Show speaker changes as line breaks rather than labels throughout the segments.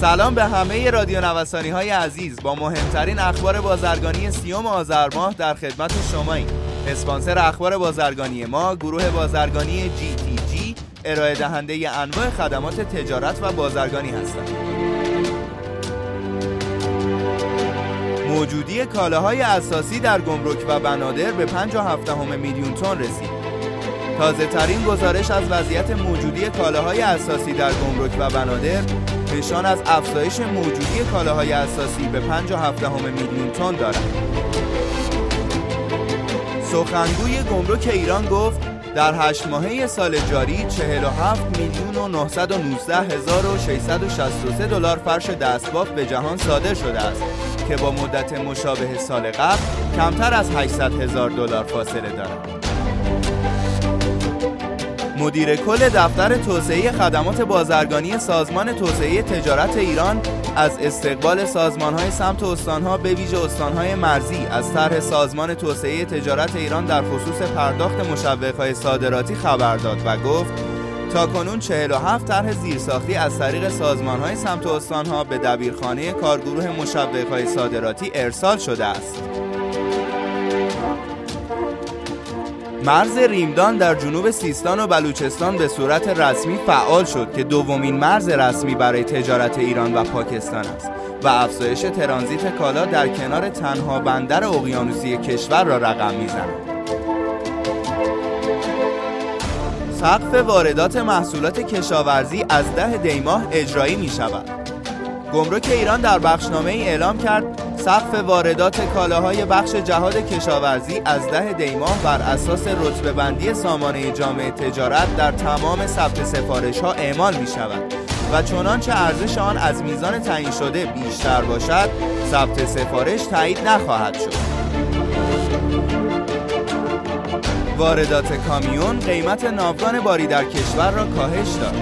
سلام به همه رادیو نوسانی های عزیز. با مهمترین اخبار بازرگانی سیوم آذر ماه در خدمت شما این اسپانسر اخبار بازرگانی ما گروه بازرگانی جی تی جی ارائه دهنده انواع خدمات تجارت و بازرگانی هستند. موجودی کالاهای اساسی در گمرک و بنادر به 5.7 میلیون تن رسید. تازه ترین گزارش از وضعیت موجودی کالاهای اساسی در گمرک و بنادر نشان از افزایش موجودی کالاهای اساسی به 5.7 میلیون تن دارد. سخنگوی گمرک ایران گفت در هشت ماهه سال جاری 47 میلیون و 919 هزار و 663 دلار فرش دستباف به جهان صادر شده است که با مدت مشابه سال قبل کمتر از 800 هزار دلار فاصله دارد. مدیر کل دفتر توسعه خدمات بازرگانی سازمان توسعه تجارت ایران از استقبال سازمانهای سمت استانها به ویژه استانهای مرزی از طرح سازمان توسعه تجارت ایران در خصوص پرداخت مشوقهای صادراتی خبر داد و گفت تا کنون 47 طرح زیرساختی از طریق سازمانهای سمت استانها به دبیرخانه کارگروه مشوقهای صادراتی ارسال شده است. مرز ریمدان در جنوب سیستان و بلوچستان به صورت رسمی فعال شد که دومین مرز رسمی برای تجارت ایران و پاکستان است و افزایش ترانزیت کالا در کنار تنها بندر اقیانوسی کشور را رقم می‌زند. سقف واردات محصولات کشاورزی از ده دیماه اجرایی می شود. گمرک ایران در بخشنامه ای اعلام کرد سقف واردات کالاهای بخش جهاد کشاورزی از ده دیماه بر اساس رتبه بندی سامانه جامعه تجارت در تمام ثبت سفارش ها اعمال می شود و چنانچه ارزش آن از میزان تعیین شده بیشتر باشد ثبت سفارش تایید نخواهد شد. واردات کامیون قیمت ناوگان باری در کشور را کاهش داد.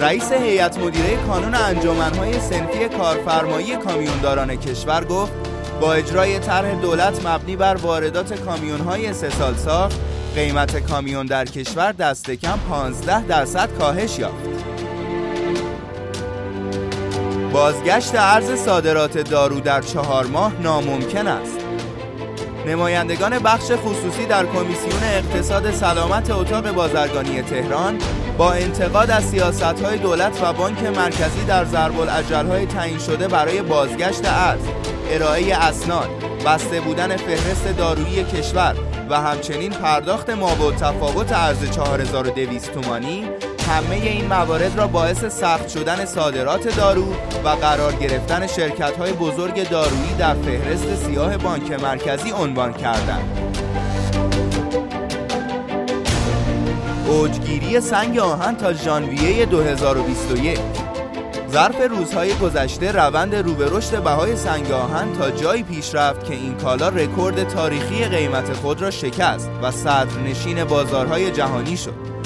رئیس هیئت مدیره کانون انجمنهای سنفی کارفرمایی کامیونداران کشور گفت با اجرای طرح دولت مبنی بر واردات کامیونهای سه سال ساخت قیمت کامیون در کشور دست کم 15 درصد کاهش یافت. بازگشت ارز صادرات دارو در چهار ماه ناممکن است. نمایندگان بخش خصوصی در کمیسیون اقتصاد سلامت اتاق بازرگانی تهران با انتقاد از سیاست های دولت و بانک مرکزی در ضرب های تعیین شده برای بازگشت ارز، ارائه اسناد، بسته بودن فهرست دارویی کشور و همچنین پرداخت مابع تفاوت ارز 4200 تومانی همه این موارد را باعث سخت شدن صادرات دارو و قرار گرفتن شرکت های بزرگ دارویی در فهرست سیاه بانک مرکزی عنوان کردند. اوجگیری سنگ آهن تا ژانویه 2021 ظرف روزهای گذشته روند رو به رشد بهای سنگ آهن تا جایی پیش رفت که این کالا رکورد تاریخی قیمت خود را شکست و صدرنشین بازارهای جهانی شد.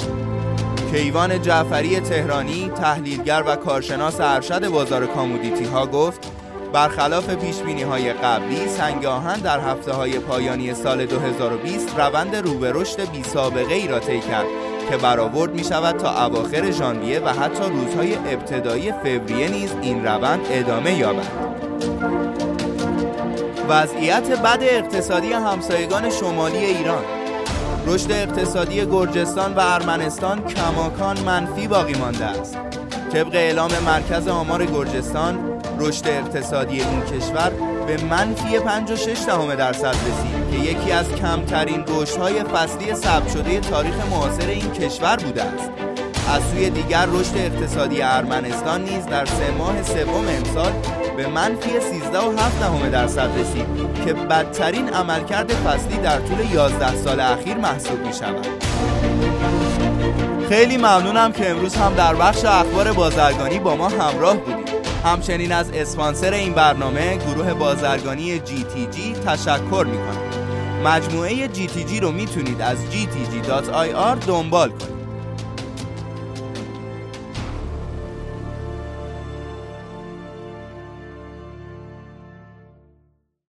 کیوان جعفری تهرانی تحلیلگر و کارشناس ارشد بازار کامودیتی ها گفت برخلاف پیش بینی های قبلی سنگ آهن در هفته های پایانی سال 2020 روند رو به رشد بی سابقه ای را طی کرد که برآورد می شود تا اواخر ژانویه و حتی روزهای ابتدایی فوریه نیز این روند ادامه یابد. وضعیت بد اقتصادی همسایگان شمالی ایران رشد اقتصادی گرجستان و ارمنستان کماکان منفی باقی مانده است. طبق اعلام مرکز آمار گرجستان رشد اقتصادی این کشور به منفی 56 دهم درصد رسید که یکی از کمترین رشدهای فصلی ثبت شده تاریخ معاصر این کشور بوده است از سوی دیگر رشد اقتصادی ارمنستان نیز در سه ماه سوم امسال به منفی 13 و 7 دهم درصد رسید که بدترین عملکرد فصلی در طول 11 سال اخیر محسوب می شود. خیلی ممنونم که امروز هم در بخش اخبار بازرگانی با ما همراه بودید. همچنین از اسپانسر این برنامه گروه بازرگانی GTG تشکر می کنم. مجموعه GTG رو می‌تونید از gtg.ir دنبال کنید.